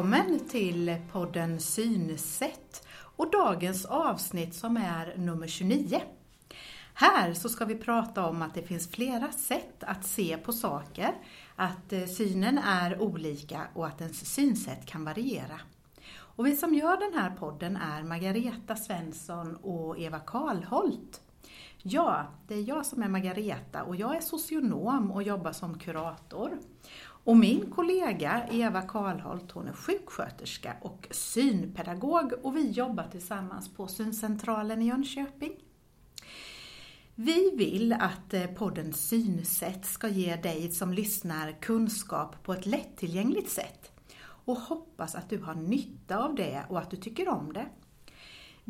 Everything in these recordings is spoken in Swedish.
Välkommen till podden Synsätt och dagens avsnitt som är nummer 29. Här så ska vi prata om att det finns flera sätt att se på saker, att eh, synen är olika och att ens synsätt kan variera. Och vi som gör den här podden är Margareta Svensson och Eva Karlholt. Ja, det är jag som är Margareta och jag är socionom och jobbar som kurator. Och min kollega Eva Karlholt, hon är sjuksköterska och synpedagog och vi jobbar tillsammans på Syncentralen i Jönköping. Vi vill att eh, podden Synsätt ska ge dig som lyssnar kunskap på ett lättillgängligt sätt och hoppas att du har nytta av det och att du tycker om det.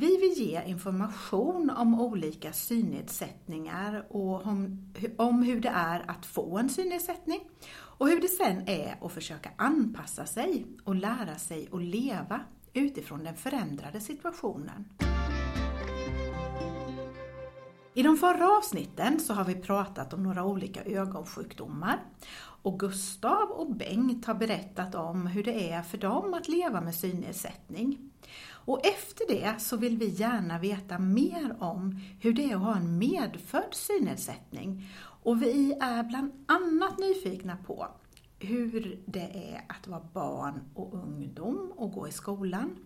Vi vill ge information om olika synnedsättningar och om, om hur det är att få en synnedsättning och hur det sen är att försöka anpassa sig och lära sig att leva utifrån den förändrade situationen. I de förra avsnitten så har vi pratat om några olika ögonsjukdomar och Gustav och Bengt har berättat om hur det är för dem att leva med synnedsättning. Och efter det så vill vi gärna veta mer om hur det är att ha en medfödd synnedsättning. Och vi är bland annat nyfikna på hur det är att vara barn och ungdom och gå i skolan.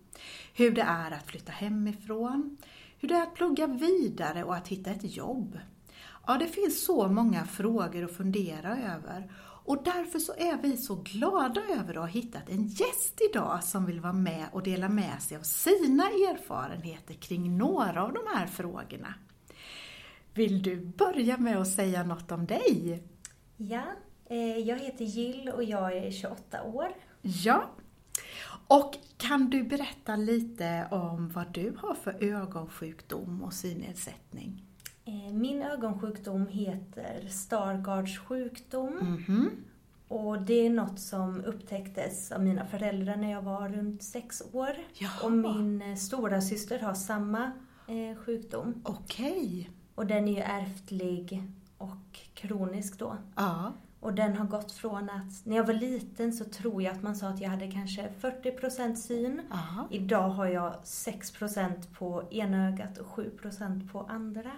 Hur det är att flytta hemifrån. Hur det är att plugga vidare och att hitta ett jobb. Ja, det finns så många frågor att fundera över och därför så är vi så glada över att ha hittat en gäst idag som vill vara med och dela med sig av sina erfarenheter kring några av de här frågorna. Vill du börja med att säga något om dig? Ja, eh, jag heter Jill och jag är 28 år. Ja. Och kan du berätta lite om vad du har för ögonsjukdom och synnedsättning? Eh, min ögonsjukdom heter Stargards sjukdom. Mm -hmm. Och det är något som upptäcktes av mina föräldrar när jag var runt sex år. Jaha. Och min eh, stora syster har samma eh, sjukdom. Okej. Okay. Och den är ju ärftlig och kronisk då. Ja. Och den har gått från att, när jag var liten så tror jag att man sa att jag hade kanske 40% syn. Aha. Idag har jag 6% på ena ögat och 7% på andra.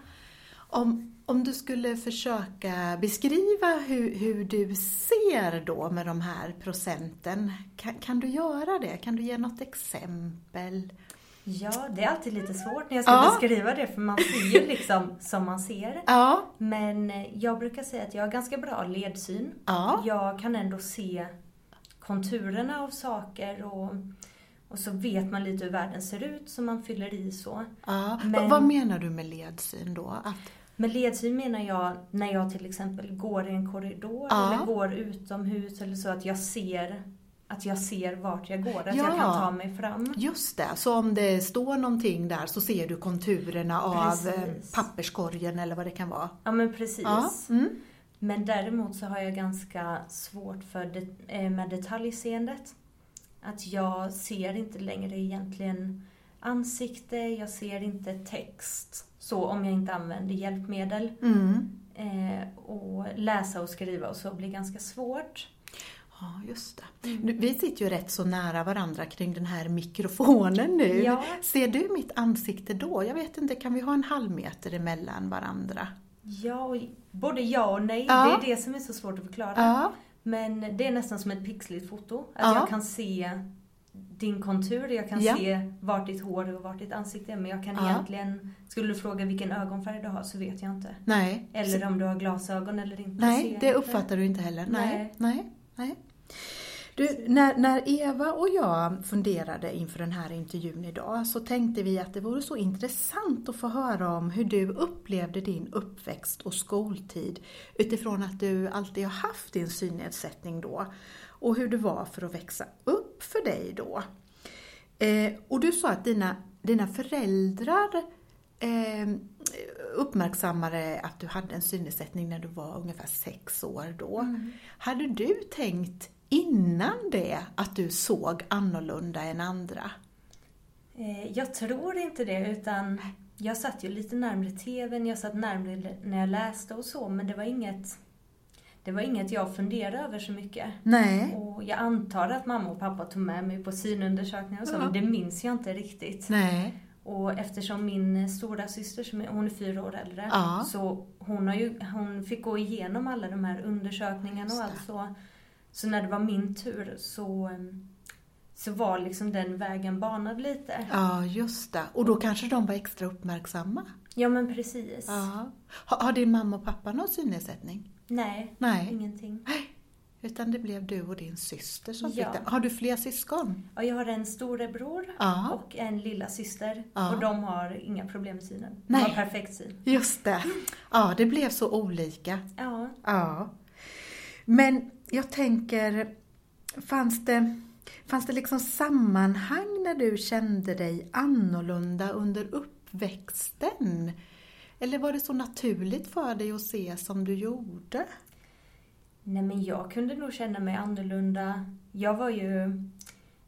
Om, om du skulle försöka beskriva hur, hur du ser då med de här procenten, kan, kan du göra det? Kan du ge något exempel? Ja, det är alltid lite svårt när jag ska Ja. beskriva det för man ser ju liksom som man ser. Ja, Men eh, jag brukar säga att jag har ganska bra ledsyn. ja, Jag kan ändå se konturerna av saker och, och så vet man lite hur världen ser ut så man fyller i så. ja. Men- Va- Vad menar du med ledsyn då? Att, Med ledsyn menar jag när jag till exempel går i en korridor Ja. eller går utomhus eller så att jag ser att jag ser vart jag går, att Ja. jag kan ta mig fram. just det, så om det står någonting där så ser du konturerna av Precis. eh, papperskorgen eller vad det kan vara? Ja men precis. Ja, mm. Men däremot så har jag ganska svårt för det, eh, med detaljseendet. Att jag ser inte längre egentligen ansikte, jag ser inte text. Så om jag inte använder hjälpmedel. Mm. Eh, och läsa och skriva och så blir ganska svårt. Ja, just det. Nu, Vi sitter ju rätt så nära varandra kring den här mikrofonen nu. Ja. Ser du mitt ansikte då? Jag vet inte, kan vi ha en halv meter emellan varandra? Ja, både ja och nej. Ja. Det är det som är så svårt att förklara. Ja, Men det är nästan som ett pixligt foto. Att Ja. jag kan se din kontur, jag kan Ja. se vart ditt hår och vart ditt ansikte är. Men jag kan Ja. egentligen, skulle du fråga vilken ögonfärg du har så vet jag inte. nej. Eller om du har glasögon eller inte. Nej, det uppfattar du inte heller. Nej, Nej. nej, när, när Eva och jag funderade inför den här intervjun idag så tänkte vi att det vore så intressant att få höra om hur du upplevde din uppväxt och skoltid utifrån att du alltid har haft din synnedsättning då och hur det var för att växa upp för dig då. Eh, och du sa att dina, dina föräldrar eh, uppmärksammade att du hade en synnedsättning när du var ungefär sex år då. Mm. Hade du tänkt innan det att du såg annorlunda än andra? Eh, Jag tror inte det, utan jag satt ju lite närmre TVn, jag satt närmre när jag läste och så, men det var inget... det var inget jag funderade över så mycket. Nej. Och jag antar att mamma och pappa tog med mig på synundersökningar och så, Ja. men det minns jag inte riktigt. Nej. Och eftersom min stora syster som är, hon är fyra år äldre, Ja. så hon, har ju, hon fick gå igenom alla de här undersökningarna och allt så. Så när det var min tur så, så var liksom den vägen banad lite. Ja, just det. Och då kanske de var extra uppmärksamma. Ja men precis. Ja. Har, har din mamma och pappa någon synnedsättning? Nej, Nej. ingenting. Utan det blev du och din syster som Ja. fick det. Har du fler syskon? Och jag har en storebror Ja. och en lilla syster Ja. och de har inga problem med synen. De Nej. har perfekt syn. Just det. Ja, det blev så olika. Ja. Ja. Men jag tänker, fanns det, fanns det liksom sammanhang när du kände dig annorlunda under uppväxten? Eller var det så naturligt för dig att se som du gjorde? Nej men jag kunde nog känna mig annorlunda. Jag var ju,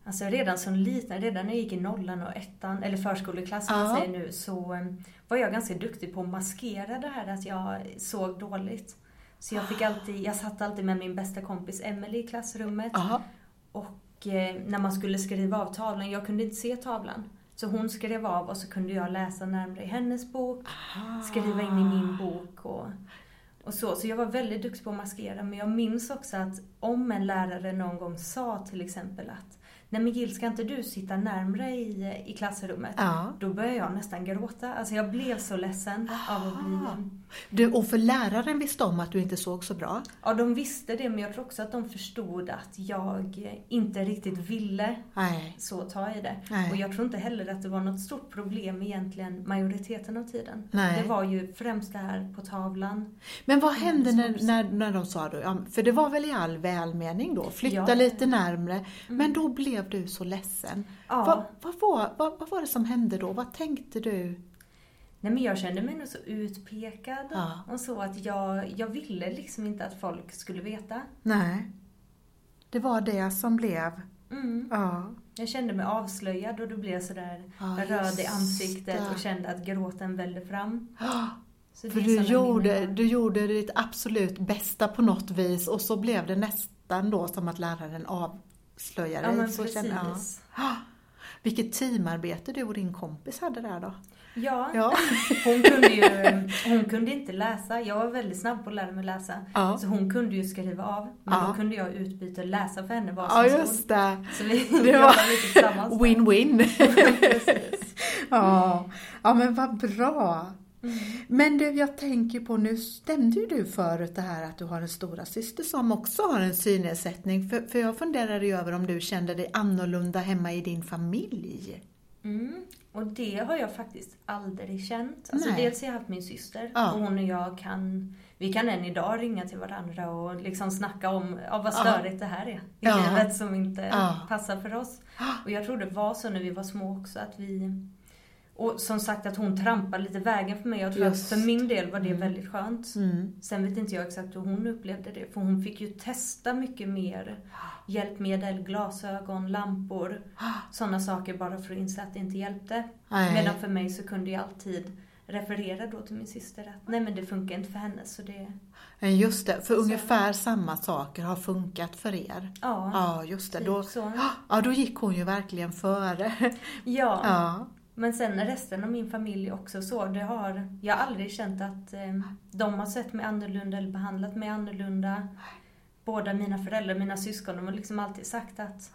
alltså redan som liten, redan när jag gick i nollan och ettan, eller förskoleklass som Ja. säger nu, så eh, var jag ganska duktig på att maskera det här att jag såg dåligt. Så jag fick alltid, jag satt alltid med min bästa kompis Emelie i klassrummet. Ja. Och eh, när man skulle skriva av tavlan, jag kunde inte se tavlan. Så hon skrev av och så kunde jag läsa närmare i hennes bok, skriva in i min bok och, och så. Så jag var väldigt duktig på att maskera. Men jag minns också att om en lärare någon gång sa till exempel att Nej men Jill, ska inte du sitta närmre i, i klassrummet? Ja. Då började jag nästan gråta. Alltså jag blev så ledsen av att bli... Aha. Du, och för läraren visste om att du inte såg så bra? Ja, de visste det, men jag tror också att de förstod att jag inte riktigt ville Nej. så ta i det. Nej. Och jag tror inte heller att det var något stort problem egentligen majoriteten av tiden. Nej. Det var ju främst det här på tavlan. Men vad hände när, svårt. när, när de sa då, ja, för det var väl i all välmening då, flytta Ja. Mm. lite närmre, men då blev du så ledsen. Ja. Vad, vad, var, vad, vad var det som hände då? Vad tänkte du? Nej men jag kände mig nog så utpekad Ja. och så att jag, jag ville liksom inte att folk skulle veta. Nej. Det var det som blev, Mm. ja. Jag kände mig avslöjad och då blev jag sådär Ja, röd i ansiktet det. och kände att gråten vällde fram. För du gjorde, du gjorde ditt absolut bästa på något vis och så blev det nästan då som att läraren avslöjade Ja dig. så kände- ja. Ah, Vilket teamarbete du och din kompis hade där då. Ja, Ja. hon kunde ju hon kunde inte läsa. Jag var väldigt snabb på att lära mig läsa. Ja, Så hon kunde ju skriva av. Men Ja. då kunde jag utbyta och läsa för henne vad ja som stod. just det. Så vi Det var lite tillsammans. Win-win. Ja. ja, men vad bra. Mm. Men du, jag tänker på, nu stämde ju du förut det här att du har en stora syster som också har en synnedsättning. För, för jag funderade ju över om du kände dig annorlunda hemma i din familj. Mm. Och det har jag faktiskt aldrig känt. Alltså Nej. dels har jag haft min syster Ja. och hon och jag kan, vi kan än idag ringa till varandra och liksom snacka om ja, vad Ja. störigt det här är i Ja. livet som inte Ja. passar för oss. Och jag tror det var så när vi var små också att vi och som sagt att hon trampade lite vägen för mig. Jag tror Just. att för min del var det Mm. väldigt skönt. Mm. Sen vet inte jag exakt hur hon upplevde det. För hon fick ju testa mycket mer hjälpmedel, glasögon, lampor. Sådana saker bara för att inse att det inte hjälpte. Nej. Medan för mig så kunde jag alltid referera då till min syster att nej men det funkar inte för henne så det... Just det, för Så. ungefär samma saker har funkat för er. Ja, Ja, just det. typ Då, så. ja, då gick hon ju verkligen före. Ja, Ja. Men sen resten av min familj också så. Det har, jag har aldrig känt att eh, de har sett mig annorlunda eller behandlat mig annorlunda. Båda mina föräldrar, mina syskon, de har liksom alltid sagt att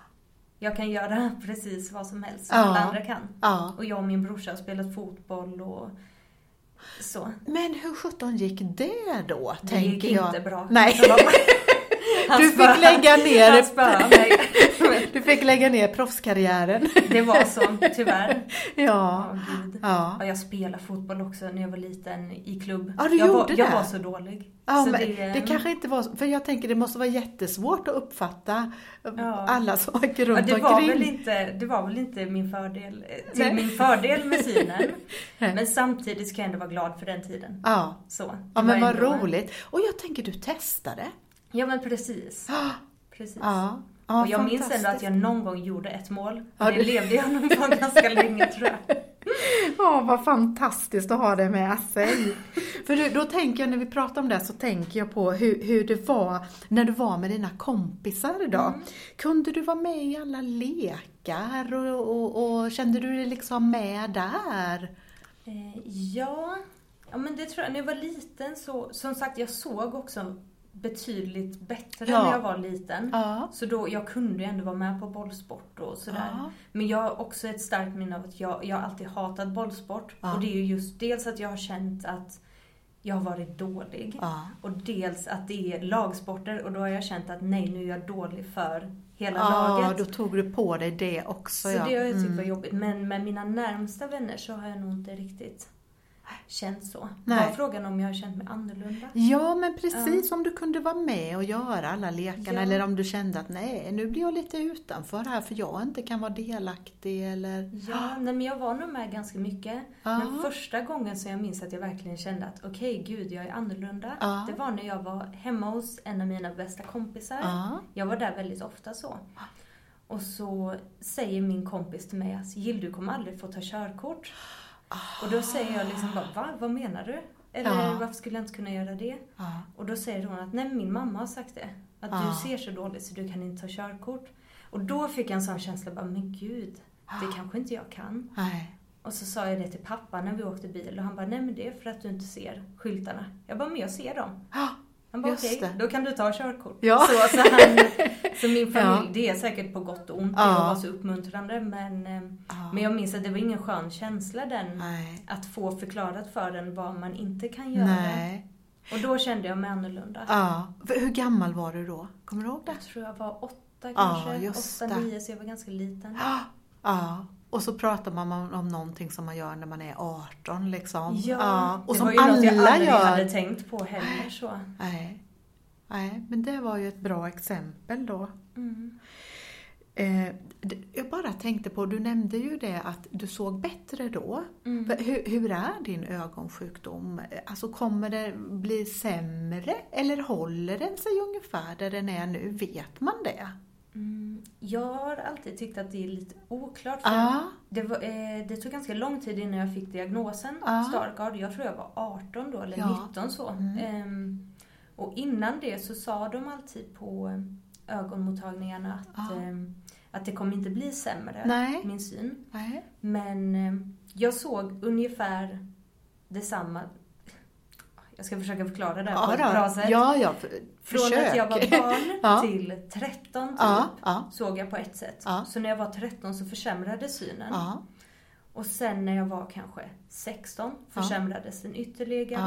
jag kan göra precis vad som helst som Ja. alla andra kan. ja. Och jag och min brorsa har spelat fotboll och så. Men hur sjutton gick det då, Det tänker gick jag? inte bra. Nej. Du fick lägga ner- Han spöade mig. Du fick lägga ner proffskarriären. Det var så, tyvärr. Ja. Ja, gud. Ja. Ja, jag spelade fotboll också när jag var liten i klubb. Ja, du jag, var, gjorde jag det? var så dålig. Ja, så men det, det kanske inte var för jag tänker det måste vara jättesvårt att uppfatta Ja. alla saker ja, runt det, var omkring. väl inte, det var väl inte min fördel, eh, till Nej. min fördel med synen. Men samtidigt ska jag ändå vara glad för den tiden. Ja, Så, ja men var vad roligt. Och jag tänker du testade. Ja men precis. Ja, precis. ja, ja och jag minns ändå att jag någon gång gjorde ett mål. Ja, det det- levde jag nog på ganska länge tror jag. Ja, vad fantastiskt att ha det med sig. För du, då tänker jag, när vi pratar om det, så tänker jag på hur, hur det var när du var med dina kompisar då. Mm. Kunde du vara med i alla lekar och, och, och kände du dig liksom med där? Eh, ja, ja, men det tror jag. När jag var liten så, som sagt, jag såg också betydligt bättre Ja. när jag var liten. Ja. Så då, jag kunde ju ändå vara med på bollsport och sådär. Ja. Men jag har också ett starkt minne av att jag, jag alltid hatat bollsport. Ja. Och det är ju just dels att jag har känt att jag har varit dålig. Ja. Och dels att det är lagsporter och då har jag känt att nej, nu är jag dålig för hela Ja, laget. då tog du på dig det också. Så ja. det har jag tyckt Mm. var jobbigt. Men med mina närmsta vänner så har jag nog inte riktigt känt så. Nej. Var frågan om jag har känt mig annorlunda? Ja, men precis om du kunde vara med och göra alla lekarna Ja. eller om du kände att nej, nu blir jag lite utanför här för jag inte kan vara delaktig eller... Ja, nej, men jag var nog med ganska mycket. Ja. Men första gången som jag minns att jag verkligen kände att okej, gud, jag är annorlunda. Ja. Det var när jag var hemma hos en av mina bästa kompisar. Ja. Jag var där väldigt ofta så. Och så säger min kompis till mig att Jill, du kommer aldrig få ta körkort. Och då säger jag liksom bara, va? Vad menar du? Eller Ja. varför skulle jag inte kunna göra det? Ja. Och då säger hon att nej, min mamma har sagt det. Att Ja. du ser så dåligt så du kan inte ta körkort. Och då fick jag en sån känsla, bara, men gud, det kanske inte jag kan. Nej. Och så sa jag det till pappa när vi åkte bil och han bara, nej men det är för att du inte ser skyltarna. Jag bara, men jag ser dem. Han bara, okej, det. då kan du ta körkort. Ja. Så, så, han, så min familj, Ja. det är säkert på gott och ont, Ja. det var så uppmuntrande. Men, eh, Ja. men jag minns att det var ingen skön känsla den, Nej. att få förklarat för en vad man inte kan göra. Nej. Och då kände jag mig annorlunda. Ja. Hur gammal var du då? Kommer du ihåg det? Jag tror jag var åtta kanske, åtta, nio, så jag var ganska liten. Ja. Och så pratar man om, någonting som man gör när man är 18 liksom. Ja, Och det som var ju något jag aldrig gör. hade tänkt på heller så. Nej. Nej, men det var ju ett bra exempel då. Mm. Eh, jag bara tänkte på, du nämnde ju det att du såg bättre då. Mm. Hur, hur är din ögonsjukdom? Alltså kommer det bli sämre eller håller den sig ungefär där den är nu? Vet man det? Jag har alltid tyckt att det är lite oklart. För Ja, det, var, eh, det tog ganska lång tid innan jag fick diagnosen Ja. Stargardt. Jag tror jag var 18 då, eller Ja. 19 så. Mm. Ehm, och innan det så sa de alltid på eh, ögonmottagningarna att, Ja. ehm, att det kommer inte bli sämre, Nej. min syn. nej. Men ehm, jag såg ungefär detsamma. Jag ska försöka förklara det här på Ja, ett bra sätt. ja, ja för, Från försök. att jag var barn Ja. till 13 typ, Ja, såg jag på ett sätt. Så när jag var 13 så försämrades synen. Och sen när jag var kanske 16 Ja. försämrades den ytterligare.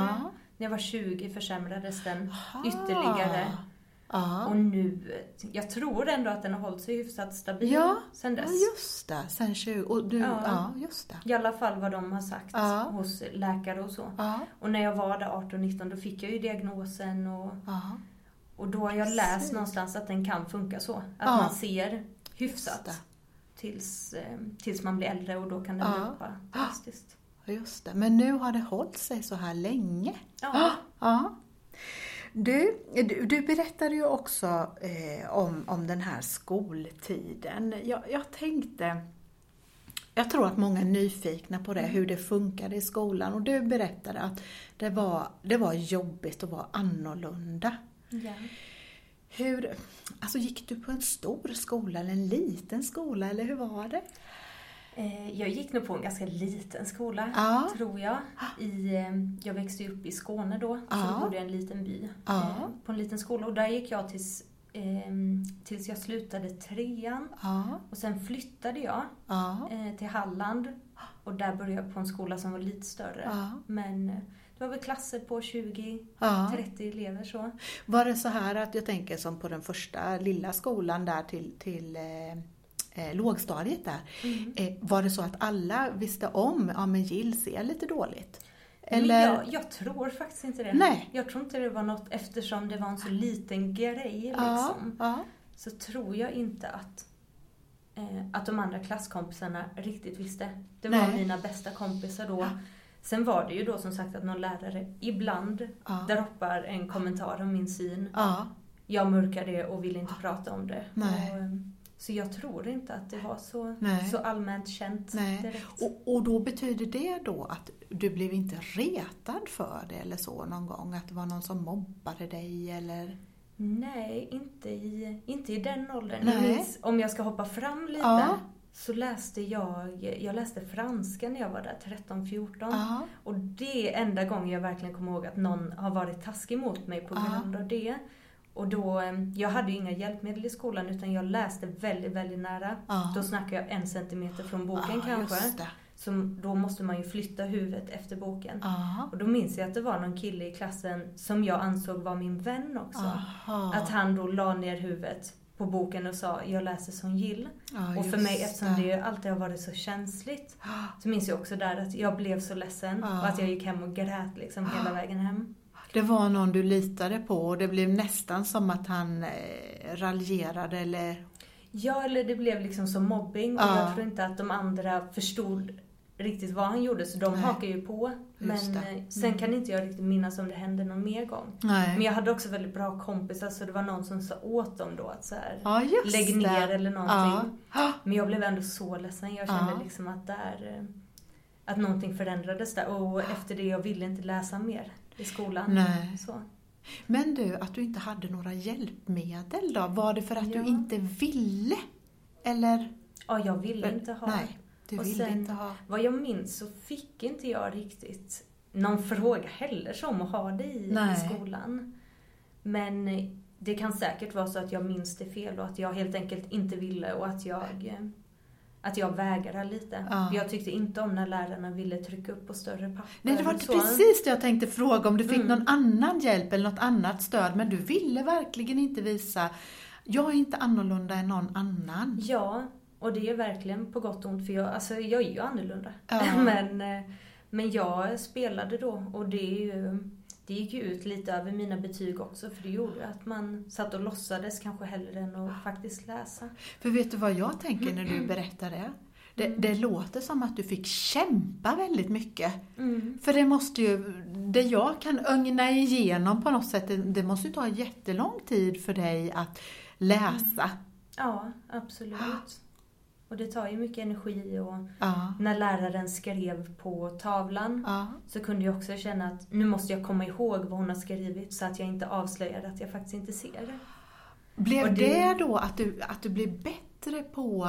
När jag var 20 försämrades den ytterligare. Ja. Och nu, jag tror ändå att den har hållit sig hyfsat stabil Ja. sen ja, dess. just det. Sen 20, och du, Ja. ja. just det. I alla fall vad de har sagt Ja. hos läkare och så. Ja, Och när jag var där 18-19 då fick jag ju diagnosen och, ja. och då har jag Precis. läst någonstans att den kan funka så. Att Ja. man ser hyfsat tills, eh, tills man blir äldre och då kan den Ja. löpa drastiskt. Just det. Men nu har det hållit sig så här länge. Ja. Du, du, du berättade ju också eh, om, om den här skoltiden. Jag, jag tänkte, jag tror att många är nyfikna på det, hur det funkade i skolan. Och du berättade att det var, det var jobbigt att vara annorlunda. Ja. Hur, alltså gick du på en stor skola eller en liten skola eller hur var det? Eh, Jag gick nog på en ganska liten skola, Ja. tror jag. I, eh, jag växte upp i Skåne då, så Ja. då bodde jag i en liten by. Ja. eh, På en liten skola. Och där gick jag tills, eh, tills jag slutade trean. Ja, Och sen flyttade jag ja, till Halland. Och där började jag på en skola som var lite större. ja. Men det var väl klasser på 20-30 ja. elever så. Var det så här att jag tänker som på den första lilla skolan där till, till eh, lågstadiet där. Mm. Eh, var det så att alla visste om, ja men Jill ser lite dåligt? Eller? jag, jag tror faktiskt inte det. Nej. Jag tror inte det var något, eftersom det var en så liten grej ja, liksom. ja, så tror jag inte att, eh, att de andra klasskompisarna riktigt visste. Det var Nej. mina bästa kompisar då. Ja. Sen var det ju då som sagt att någon lärare ibland ja, droppar en kommentar om min syn. ja, Jag mörkar det och vill inte prata om det. Nej. Och, eh, Så jag tror inte att det var så, Nej. så allmänt känt Nej. direkt. Och, och då betyder det då att du blev inte retad för det eller så någon gång? Att det var någon som mobbade dig eller? Nej, inte i, inte i den åldern. Nej. Jag minns, om jag ska hoppa fram lite, Ja. så läste jag, jag läste franska när jag var där, 13-14. Ja. Och det är enda gången jag verkligen kommer ihåg att någon har varit taskig mot mig på grund av det. Och då, jag hade ju inga hjälpmedel i skolan utan jag läste väldigt, väldigt nära. Ja. Då snackar jag en centimeter från boken ja, kanske. Så då måste man ju flytta huvudet efter boken. Ja. Och då minns jag att det var någon kille i klassen som jag ansåg var min vän också. Att han då la ner huvudet på boken och sa jag läser som gill. Ja, och för mig, eftersom det alltid har varit så känsligt, så minns jag också där att jag blev så ledsen Ja. och att jag gick hem och grät liksom hela vägen hem. Det var någon du litade på och det blev nästan som att han eh, raljerade eller... Ja, eller det blev liksom som mobbing och Ja. jag tror inte att de andra förstod riktigt vad han gjorde så de Nej. hakar ju på. Men det. eh, sen Mm. kan inte jag riktigt minnas om det hände någon mer gång. Nej. Men jag hade också väldigt bra kompisar så det var någon som sa åt dem då att så här, ja, lägg det. ner eller någonting. Ja. Men jag blev ändå så ledsen. Jag kände Ja. liksom att där, eh, att någonting förändrades där. Och efter det jag ville inte läsa mer i skolan. Nej. Så. Men du, att du inte hade några hjälpmedel då? Var det för att Ja. du inte ville? Eller? Ja, jag ville inte ha. Nej, du Och ville sen- inte ha. Vad jag minns så fick inte jag riktigt någon fråga heller som att ha det i, Nej. skolan. Men eh, det kan säkert vara så att jag minns det fel och att jag helt enkelt inte ville och att jag eh, att jag vägrar lite. Ja. Jag tyckte inte om när lärarna ville trycka upp på större papper. Nej, det var så. precis det jag tänkte fråga, om du fick Mm. någon annan hjälp eller något annat stöd, men du ville verkligen inte visa, jag är inte annorlunda än någon annan. Ja, och det är verkligen på gott och ont för jag, alltså, jag är ju annorlunda. Ja. men, eh, men jag spelade då och det, är ju, det gick ju ut lite över mina betyg också för det gjorde att man satt och låtsades kanske hellre än att faktiskt läsa. För vet du vad jag tänker när du berättar det? Det, det låter som att du fick kämpa väldigt mycket. Mm. För det måste ju, det jag kan ögna igenom på något sätt, det, det måste ju ta jättelång tid för dig att läsa. Ja, absolut. Och det tar ju mycket energi och Ja, när läraren skrev på tavlan ja, så kunde jag också känna att nu måste jag komma ihåg vad hon har skrivit så att jag inte avslöjar att jag faktiskt inte ser det. Blev det... det- då att du, att du blev bättre på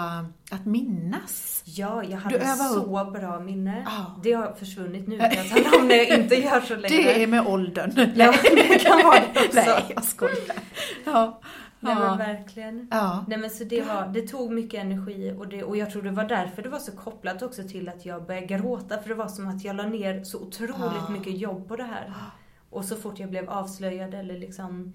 att minnas? Ja, jag hade så bra minne. Ja. Det har försvunnit nu, jag tala om när jag inte gör så längre. Det är med åldern. Ja, det kan vara det också. Nej, jag skojar. Ja. Nej men Ja. verkligen. ja. Nej men så det var, det tog mycket energi och, det, och jag tror det var därför det var så kopplat också till att jag började gråta för det var som att jag la ner så otroligt Ja. mycket jobb på det här. Och så fort jag blev avslöjad eller liksom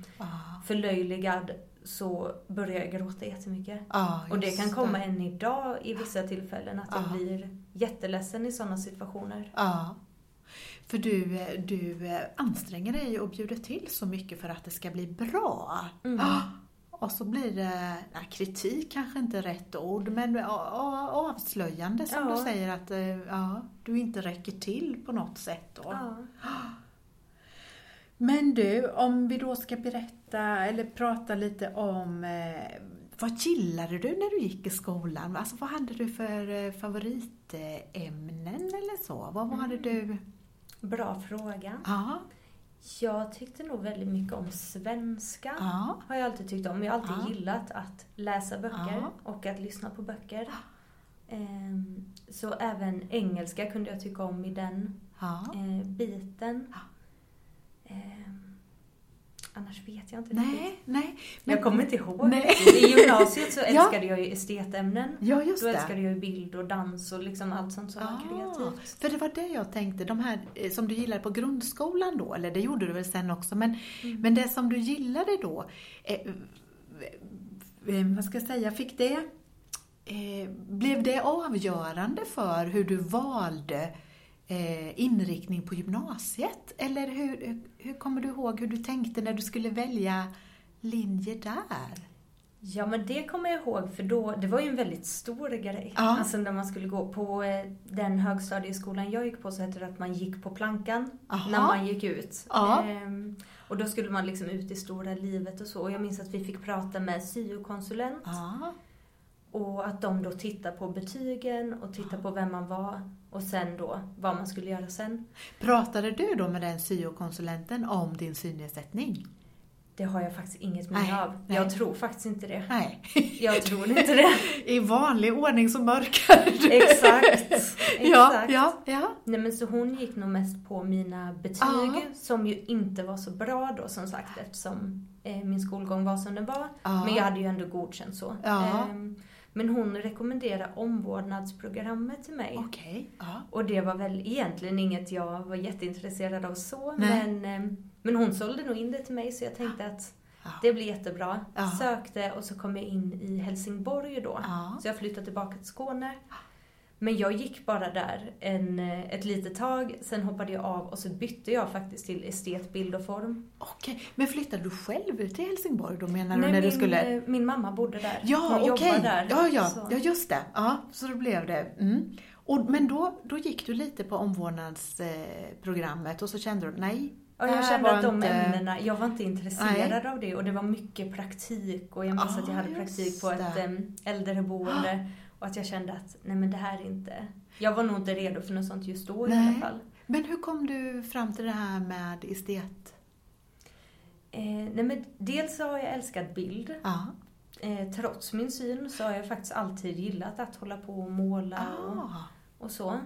förlöjligad så började jag gråta jättemycket. Ja, Och det kan komma än idag i vissa tillfällen att jag Ja. blir jätteledsen i sådana situationer. Ja. För du, du anstränger dig och bjuder till så mycket för att det ska bli bra. Mm. Och så blir det, nej, kritik kanske inte är rätt ord, men avslöjande som Ja. du säger att eh, ja, du inte räcker till på något sätt. Då. Ja. Men du, om vi då ska berätta eller prata lite om eh, vad gillade du när du gick i skolan? Alltså vad hade du för eh, favoritämnen eller så? Vad var det du... Bra fråga. Ja, Jag tyckte nog väldigt mycket om svenska. ja, Har jag alltid tyckt om. Jag har alltid Ja. gillat att läsa böcker Ja. och att lyssna på böcker. Ehm, Så även engelska kunde jag tycka om i den eh, biten. Ja. Annars vet jag inte riktigt. Nej, nej. Jag kommer inte ihåg. Nej. I gymnasiet så Ja. älskade jag ju estetämnen. Ja, just Då det. älskade jag ju bild och dans och liksom allt sånt som var Ah, kreativt. För det var det jag tänkte, de här eh, som du gillade på grundskolan då, eller det gjorde du väl sen också, men, Mm. men det som du gillade då, eh, eh, vad ska jag säga, fick det, eh, blev det avgörande för hur du valde inriktning på gymnasiet? Eller hur, hur kommer du ihåg hur du tänkte när du skulle välja linje där? Ja men det kommer jag ihåg för då, det var ju en väldigt stor grej. Ja. Alltså när man skulle gå på eh, den högstadieskolan jag gick på så hette det att man gick på plankan Aha. när man gick ut. Ja. Ehm, och då skulle man liksom ut i stora livet och så. Och jag minns att vi fick prata med syokonsulent. Ja, Och att de då tittar på betygen och tittar på vem man var och sen då vad man skulle göra sen. Pratade du då med den syokonsulenten om din synnedsättning? Det har jag faktiskt inget minne av. nej. Jag tror faktiskt inte det. Nej. Jag tror inte det. I vanlig ordning så mörkade du. Exakt. Ja, Exakt. ja, ja. Nej men så hon gick nog mest på mina betyg Ja. som ju inte var så bra då som sagt eftersom eh, min skolgång var som den var. Ja. Men jag hade ju ändå godkänt så. Ja. Ehm, men hon rekommenderade omvårdnadsprogrammet till mig. Okej. Ja. Och det var väl egentligen inget jag var jätteintresserad av så. Nej. Men, ehm, men hon sålde nog in det till mig så jag tänkte att Ja. det blir jättebra. Ja. Sökte och så kom jag in i Helsingborg då. Så jag flyttade tillbaka till Skåne. Men jag gick bara där en, eh, ett litet tag, sen hoppade jag av och så bytte jag faktiskt till estet, bild och form. Okej, men flyttade du själv till Helsingborg då menar du Nej, när min, du skulle... eh, min mamma bodde där. Ja, okej. jobbar där. Ja, ja, så. ja, just det. Ja, så då blev det. Mm. Och, men då, då gick du lite på omvårdnadsprogrammet och så kände du, nej, Ja, jag kände att de inte- ämnena, jag var inte intresserad av det och det var mycket praktik och jag minns Ah, att jag hade just praktik på ett äm, äldreboende och att jag kände att nej men det här är inte, jag var nog inte redo för något sånt just då i Nej. alla fall. Men hur kom du fram till det här med estet? Eh, nej men dels så har jag älskat bild. Ja. Eh, trots min syn så har jag faktiskt alltid gillat att hålla på och måla och, Ah. och så.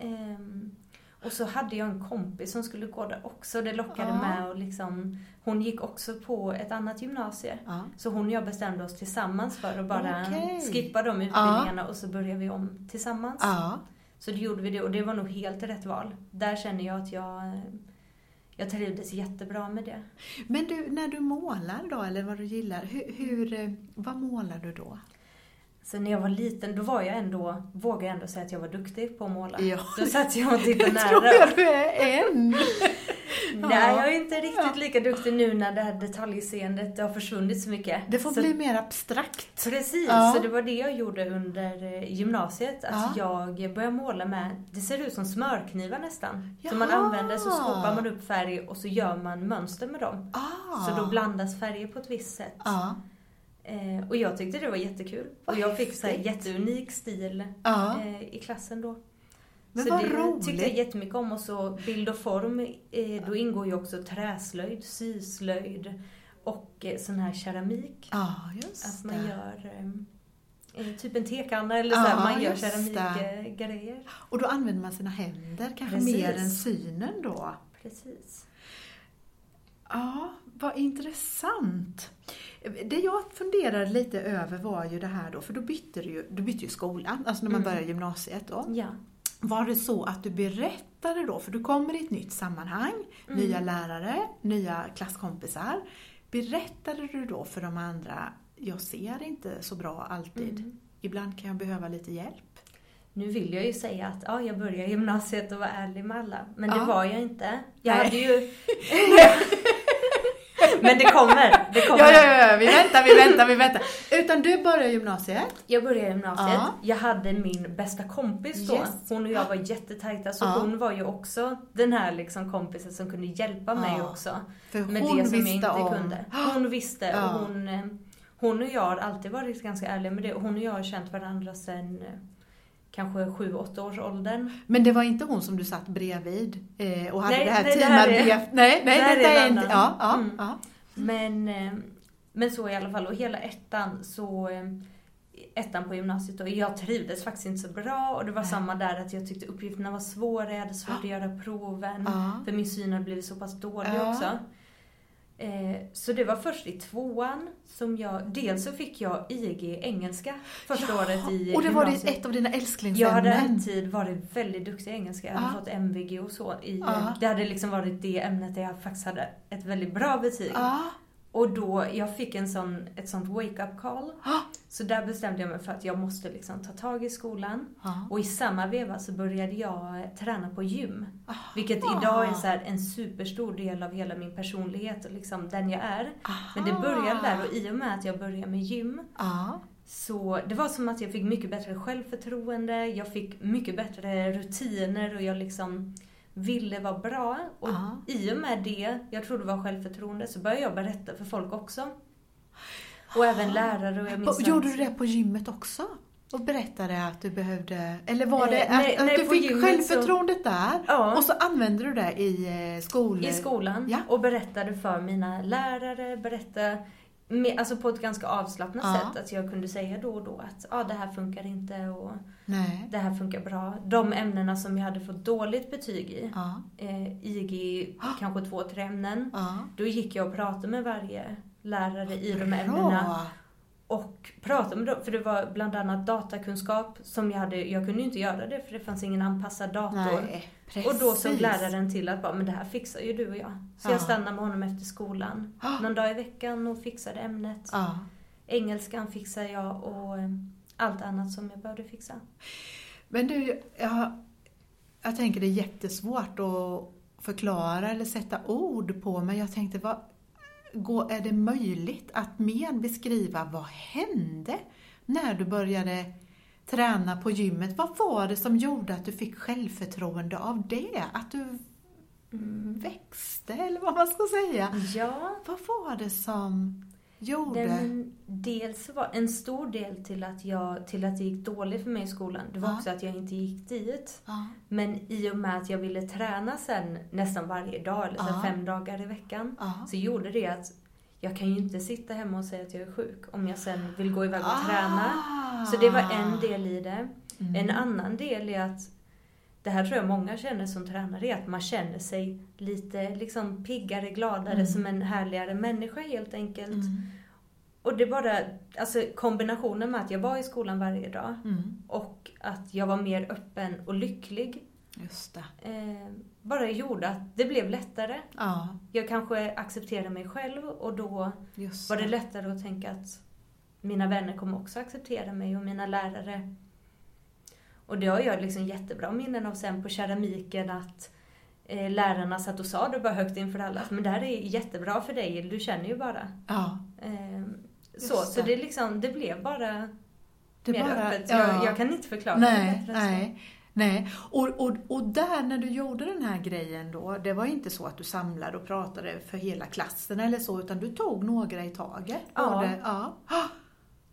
Ehm, och så hade jag en kompis som skulle gå där också. Det lockade Ja. med och liksom, hon gick också på ett annat gymnasie. Ja. Så hon och jag bestämde oss tillsammans för att bara Okej. skippa de utbildningarna och så började vi om tillsammans. Ja. Så det gjorde vi det och det var nog helt rätt val. Där känner jag att jag, jag trivdes jättebra med det. Men du, när du målar då, eller vad du gillar, hur, hur, eh, vad målar du då? Så när jag var liten, då var jag ändå, vågar jag ändå säga att jag var duktig på att måla. Ja. Då satt jag och tittade Det tror nära. jag du är än. Nej, jag är inte riktigt lika duktig nu när det här detaljseendet det har försvunnit så mycket. Det får så, bli mer abstrakt. Precis, Ja. så det var det jag gjorde under eh, gymnasiet. Att Ja. jag började måla med, det ser ut som smörknivar nästan. Som man Jaha. använder, så skopar man upp färg och så gör man mönster med dem. Ah. Så då blandas färger på ett visst sätt. Ja. Eh, och jag tyckte det var jättekul. Vad och jag fick så här jätteunik stil Ja. eh, i klassen då. Men så vad det roligt. tyckte jag jättemycket om. Och så bild och form, eh, då ingår ju också träslöjd, syslöjd och eh, sån här keramik. Ja, just Att man det. gör eh, eh, typ en tekanna eller så Ja, här, man gör keramikgrejer. Och då använder man sina händer kanske Precis. mer än synen då? Precis. Ja, vad intressant. Det jag funderar lite över var ju det här då, för då bytte du ju, du bytte ju skola, alltså när man Mm. började gymnasiet då. Ja. Var det så att du berättade då, för du kommer i ett nytt sammanhang, Mm. nya lärare, nya klasskompisar. Berättade du då för de andra, jag ser inte så bra alltid, Mm. ibland kan jag behöva lite hjälp? Nu vill jag ju säga att ja, jag började gymnasiet och var ärlig med alla. Men Ja. det var jag inte. Jag Nej. hade ju... men det kommer. Det kommer. Ja, ja, ja, vi väntar, vi väntar, vi väntar. Utan du började gymnasiet? Jag började gymnasiet. Ja. Jag hade min bästa kompis då. Yes. Hon och jag var jättetajta. Så Ja. hon var ju också den här liksom kompisen som kunde hjälpa mig Ja. också. För Med det som jag inte om. kunde. Hon visste Ja. och hon, eh, hon och jag har alltid varit ganska ärliga med det. Hon och jag har känt varandra sedan eh, kanske sju åtta års åldern. Men det var inte hon som du satt bredvid eh, och hade Nej, det här nej, det här är- teamarbete? Nej, nej, det detta är är inte... Ja, ja, Mm. ja. Men, eh, men så i alla fall. Och hela ettan så eh, ettan på gymnasiet och jag trivdes faktiskt inte så bra och det var Nej. samma där att jag tyckte uppgifterna var svåra, jag hade svårt att göra proven. ja. För min syn hade blivit så pass dålig Ja. också. Eh, så det var först i tvåan som jag, dels så fick jag IG engelska första Ja, året i Och det var det ett av dina Jag hade älsklingsämnen? alltid varit väldigt duktig i engelska. Jag hade Ja. fått MVG och så. I, Ja. Det hade liksom varit det ämnet där jag faktiskt hade ett väldigt bra betyg. Ja. Och då, jag fick en sån, ett sånt wake-up call. Så där bestämde jag mig för att jag måste liksom ta tag i skolan. Ja. Och i samma veva så började jag eh, träna på gym. Aha. Vilket idag är så en superstor del av hela min personlighet och liksom den jag är. Men det började där och i och med att jag började med gym så det var som att jag fick mycket bättre självförtroende, jag fick mycket bättre rutiner och jag liksom ville vara bra. Och Ja. i och med det, jag tror det var självförtroende, så började jag berätta för folk också. Och även lärare. Och jag minns Gjorde du det på gymmet också? Och berättade att du behövde, eller var Eh, det att, nej, att nej, du fick självförtroendet där Ja. och så använde du det i eh, skol... i skolan Ja. och berättade för mina lärare, berättade med, alltså på ett ganska avslappnat Ja. sätt. Att jag kunde säga då och då att ah, det här funkar inte och Nej. det här funkar bra. De ämnena som jag hade fått dåligt betyg i, Ja. eh, IG kanske två, tre ämnen, Ja. då gick jag och pratade med varje lärare i de ämnena. Och pratade med dem, för det var bland annat datakunskap som jag hade, jag kunde ju inte göra det för det fanns ingen anpassad dator. Nej. Och då såg läraren till att bara, men det här fixar ju du och jag. Så Ja. jag stannade med honom efter skolan. Ja. Någon dag i veckan och fixade ämnet. Ja. Engelskan fixade jag och eh, allt annat som jag behövde fixa. Men du, jag, jag tänker det är jättesvårt att förklara eller sätta ord på, men jag tänkte, vad, gå- är det möjligt att mer beskriva vad hände när du började träna på gymmet? Vad var det som gjorde att du fick självförtroende av det? Att du växte, eller vad man ska säga? Ja, Vad var det som gjorde... den, dels var en stor del till att, jag, till att det gick dåligt för mig i skolan, det var Ja. också att jag inte gick dit. Ja. Men i och med att jag ville träna sen nästan varje dag, eller Ja. fem dagar i veckan, så gjorde det att jag kan ju inte sitta hemma och säga att jag är sjuk om jag sen vill gå iväg och Ah. träna. Så det var en del i det. Mm. En annan del är att, det här tror jag många känner som tränare, är att man känner sig lite liksom piggare, gladare, Mm. som en härligare människa helt enkelt. Mm. Och det bara, alltså kombinationen med att jag var i skolan varje dag Mm. och att jag var mer öppen och lycklig, Just det. eh, bara gjorde att det blev lättare. Ja, Jag kanske accepterade mig själv och då just var det lättare att tänka att mina vänner kommer också acceptera mig och mina lärare. Och det har jag liksom jättebra minnen av sen på keramiken att eh, lärarna satt och sa det bara högt inför alla. Men det här är jättebra för dig, du känner ju bara. Ja, Eh, så, så det. det, liksom, det blev bara det mer bara... öppet. ja. Jag, jag kan inte förklara Nej, det bättre nej. Nej, och, och, och där när du gjorde den här grejen då, det var inte så att du samlade och pratade för hela klassen eller så, utan du tog några i taget? Ja. Det, ja.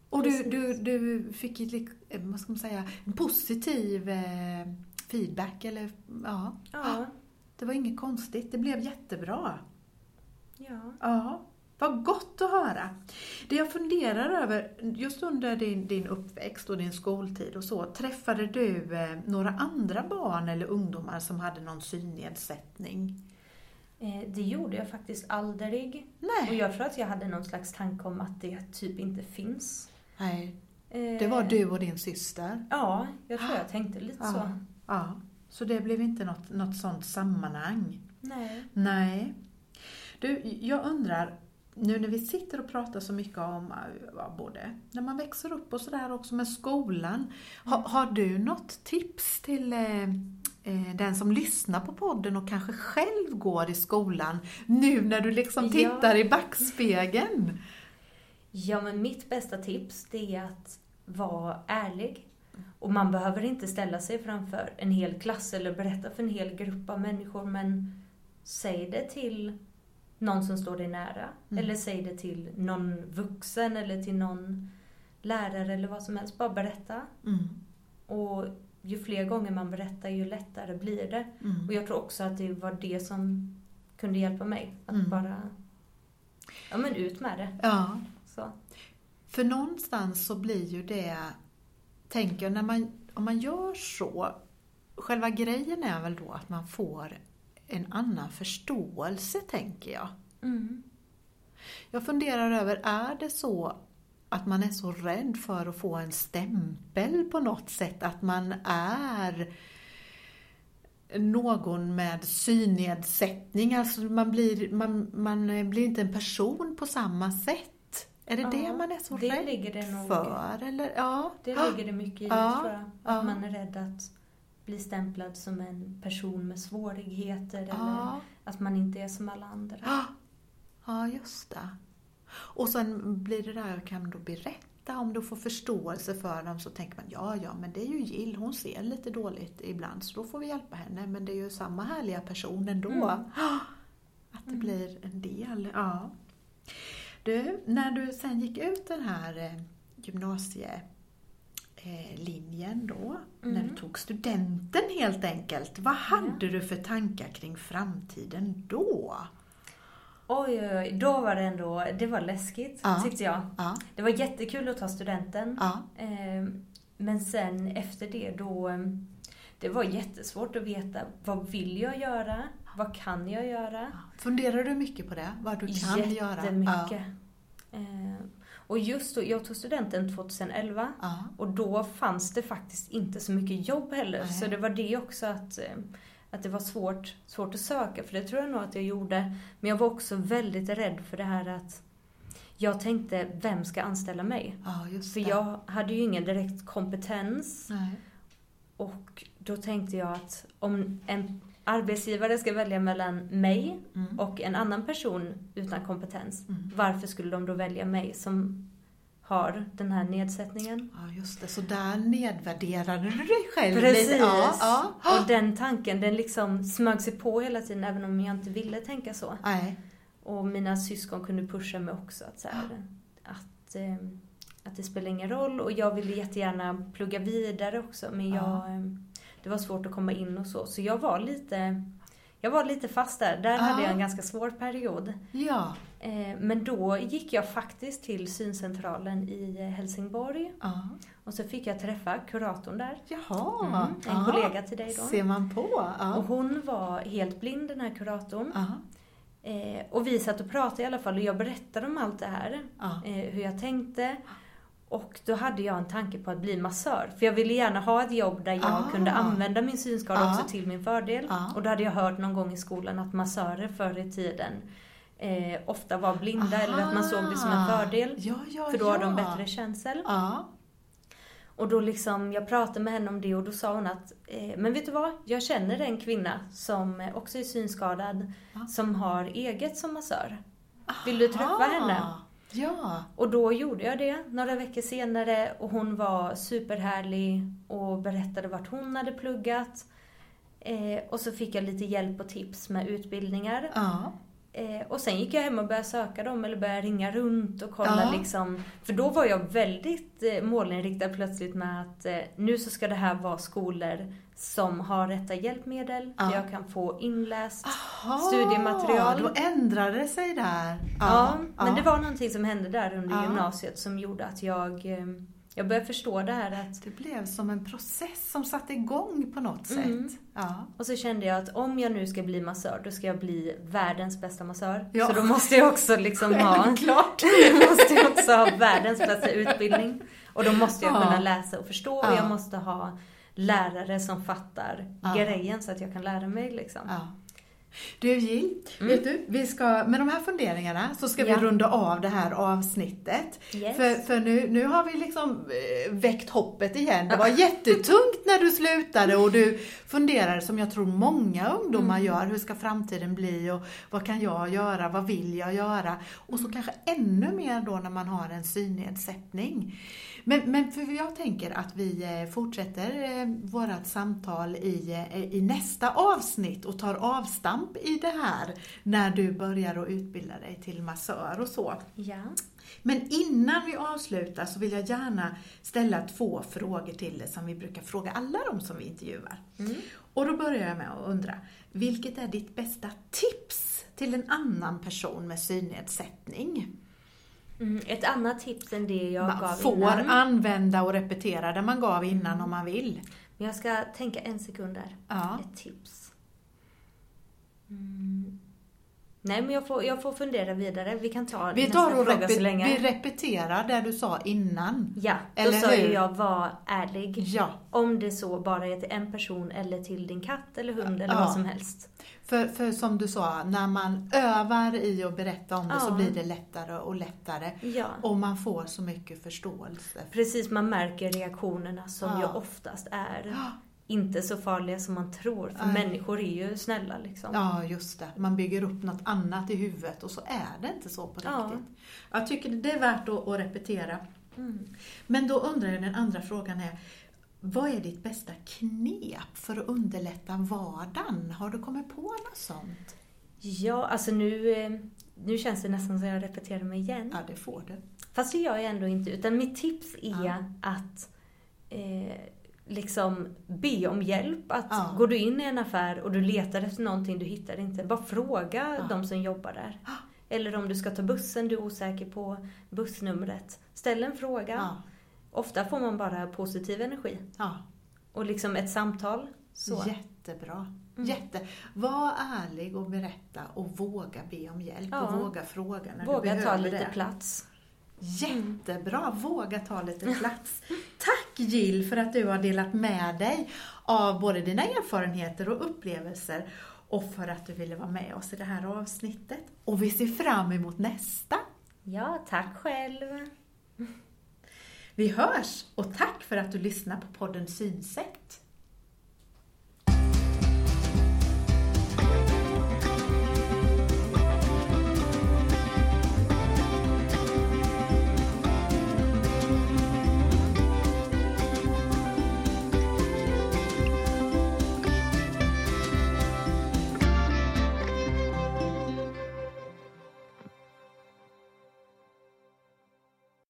Ah! Och du, du, du fick ett, eh, vad ska man säga, en positiv eh, feedback eller, ja. Ja, Det var inget konstigt, det blev jättebra. ja. Ja, vad gott att höra. Det jag funderar över, just under din, din uppväxt och din skoltid och så, träffade du eh, några andra barn eller ungdomar som hade någon synnedsättning? Eh, det gjorde jag faktiskt aldrig. Och Nej. jag tror att jag hade någon slags tanke om att det typ inte finns. Nej. Eh, Det var du och din syster? Ja, jag tror jag tänkte lite Ja. så. Ja. Så det blev inte något, något sånt sammanhang? Nej. Nej. Du, jag undrar, nu när vi sitter och pratar så mycket om ja, både när man växer upp och sådär också med skolan. Ha, har du något tips till eh, eh, den som lyssnar på podden och kanske själv går i skolan nu när du liksom Ja. tittar i backspegeln? Ja, men mitt bästa tips det är att vara ärlig. Och man behöver inte ställa sig framför en hel klass eller berätta för en hel grupp av människor, men säg det till någon som står dig nära. Mm. Eller säg det till någon vuxen eller till någon lärare eller vad som helst. Bara berätta. Mm. Och ju fler gånger man berättar, ju lättare blir det. Mm. Och jag tror också att det var det som kunde hjälpa mig. Att Mm. bara, ja men ut med det. Ja, Så. för någonstans så blir ju det, tänker jag, när man, om man gör så, själva grejen är väl då att man får en annan förståelse, tänker jag. Mm. Jag funderar över, är det så att man är så rädd för att få en stämpel på något sätt, att man är någon med synnedsättning, alltså man blir, man, man blir inte en person på samma sätt. Är det Ja, det man är så det rädd ligger det nog- för? Eller? Ja. Det ligger det mycket i, Ja, tror jag. Att ja. man är rädd att bli stämplad som en person med svårigheter eller att man inte är som alla andra. Ja, just det. Och sen blir det där, kan du berätta om du får förståelse för dem så tänker man ja, ja, men det är ju Jill, hon ser lite dåligt ibland så då får vi hjälpa henne. Men det är ju samma härliga person ändå. Mm. Att det Mm. blir en del, ja. Du, när du sen gick ut den här eh, gymnasielinjen då, Mm. när du tog studenten helt enkelt, vad hade du för tankar kring framtiden då? Oj, oj, oj. Då var det ändå, det var läskigt Ja. tyckte jag. Ja, Det var jättekul att ta studenten. ja, Eh, Men sen efter det då, det var jättesvårt att veta vad vill jag göra? Vad kan jag göra? Funderar du mycket på det? Vad du kan göra? Jättemycket. Eh, Och just då, jag tog studenten 2011 Ja, och då fanns det faktiskt inte så mycket jobb heller. Nej. Så det var det också att, eh, att det var svårt, svårt att söka, för det tror jag nog att jag gjorde. Men jag var också väldigt rädd för det här att jag tänkte, vem ska anställa mig? ja just För det. jag hade ju ingen direkt kompetens Nej. och då tänkte jag att om en arbetsgivare ska välja mellan mig Mm. och en annan person utan kompetens, Mm. varför skulle de då välja mig som har den här nedsättningen? Ja, just det. Så där nedvärderade du dig själv Precis! lite. Ja, ja. Och den tanken, den liksom smög sig på hela tiden även om jag inte ville tänka så. Nej. Och mina syskon kunde pusha mig också att, så här, att, eh, att det spelar ingen roll. Och jag ville jättegärna plugga vidare också men jag, Ja. Det var svårt att komma in och så. Så jag var lite, jag var lite fast där. Där Ja. hade jag en ganska svår period. Ja. Eh, Men då gick jag faktiskt till syncentralen i Helsingborg. ja. Och så fick jag träffa kuratorn där. Jaha. Mm, en ja. kollega till dig då. Ser man på. Och hon var helt blind den här kuratorn. Eh, och vi satt och pratade i alla fall och jag berättade om allt det här. Eh, hur jag tänkte. Och då hade jag en tanke på att bli massör. För jag ville gärna ha ett jobb där jag Ah. kunde använda min synskada Ah. också till min fördel. Ah. Och då hade jag hört någon gång i skolan att massörer förr i tiden eh, ofta var blinda eller att man såg det som en Aha. fördel. Ja, ja, För då har ja. de bättre känsel. Ja. Och då liksom, jag pratade med henne om det och då sa hon att, eh, men vet du vad? Jag känner en kvinna som också är synskadad, Ja. som har eget som massör. Vill du träffa henne? Ja. Och då gjorde jag det några veckor senare och hon var superhärlig och berättade vart hon hade pluggat. Eh, och så fick jag lite hjälp och tips med utbildningar. Ja. Eh, och sen gick jag hem och började söka dem eller började ringa runt och kolla Ja. liksom. För då var jag väldigt eh, målinriktad plötsligt med att eh, nu så ska det här vara skolor som har rätta hjälpmedel. Ja. Jag kan få inläst. Aha, Studiematerial. Då ändrade det sig där. Ja, men ja. det var någonting som hände där under gymnasiet som gjorde att jag, eh, jag började förstå det här att Det blev som en process som satte igång på något Mm. sätt. Ja. och så kände jag att om jag nu ska bli massör, då ska jag bli världens bästa massör. Ja. Så då måste jag också liksom ha, Självklart. då måste jag också ha världens bästa utbildning. Och då måste jag Ja. kunna läsa och förstå och Ja. jag måste ha lärare som fattar grejen så att jag kan lära mig liksom. Du Jill, Mm. vet du, vi ska, med de här funderingarna så ska Ja. vi runda av det här avsnittet. Yes. För, för nu, nu har vi liksom eh, väckt hoppet igen. Det var jättetungt när du slutade och du funderade som jag tror många ungdomar Mm. gör. Hur ska framtiden bli och vad kan jag göra? Vad vill jag göra? Och så kanske ännu mer då när man har en synnedsättning. Men, men för jag tänker att vi eh, fortsätter eh, vårt samtal i, eh, i nästa avsnitt och tar avstamp i det här när du börjar att utbilda dig till massör och så. Ja. Men innan vi avslutar så vill jag gärna ställa två frågor till dig som vi brukar fråga alla de som vi intervjuar. Mm. Och då börjar jag med att undra, vilket är ditt bästa tips till en annan person med synnedsättning? Mm. Ett annat tips än det jag gav Man får innan. använda och repetera det man gav innan om man vill. Men jag ska tänka en sekund där. Ja. Ett tips. Mm. Nej, men jag får, jag får fundera vidare. Vi kan ta Vi nästa tar och fråga så länge. vi repeterar det du sa innan. Ja, då Eller sa hur? jag var ärlig. Ja, Om det så bara är till en person eller till din katt eller hund eller Ja. vad som helst. för, för som du sa, när man övar i att berätta om det så Ja. blir det lättare och lättare. Ja. Och man får så mycket förståelse. Precis, man märker reaktionerna som Ja. ju oftast är Ja. Inte så farliga som man tror. För Nej. människor är ju snälla liksom. Ja, just det. Man bygger upp något annat i huvudet och så är det inte så på Ja. riktigt. Jag tycker det är värt att, att repetera. Mm. Men då undrar jag, den andra frågan är, vad är ditt bästa knep för att underlätta vardagen? Har du kommit på något sånt? Ja, alltså nu... eh, nu känns det nästan som jag repeterar mig igen. Ja, det får du. Fast det gör jag ändå inte. Utan mitt tips är Ja. att eh, liksom be om hjälp. Att Ja. går du in i en affär och du letar efter någonting du hittar inte, bara fråga Ja. de som jobbar där. Ja. Eller om du ska ta bussen, du är osäker på bussnumret. Ställ en fråga. Ja. Ofta får man bara positiv energi. Och liksom ett samtal. Så. Jättebra. Mm. Jätte. Var ärlig och berätta och våga be om hjälp och våga fråga när du Våga behöver ta lite det. plats. Jättebra, våga ta lite plats. Tack Jill för att du har delat med dig av både dina erfarenheter och upplevelser och för att du ville vara med oss i det här avsnittet. Och vi ser fram emot nästa. Ja, tack själv. Vi hörs och tack för att du lyssnar på podden Synsätt.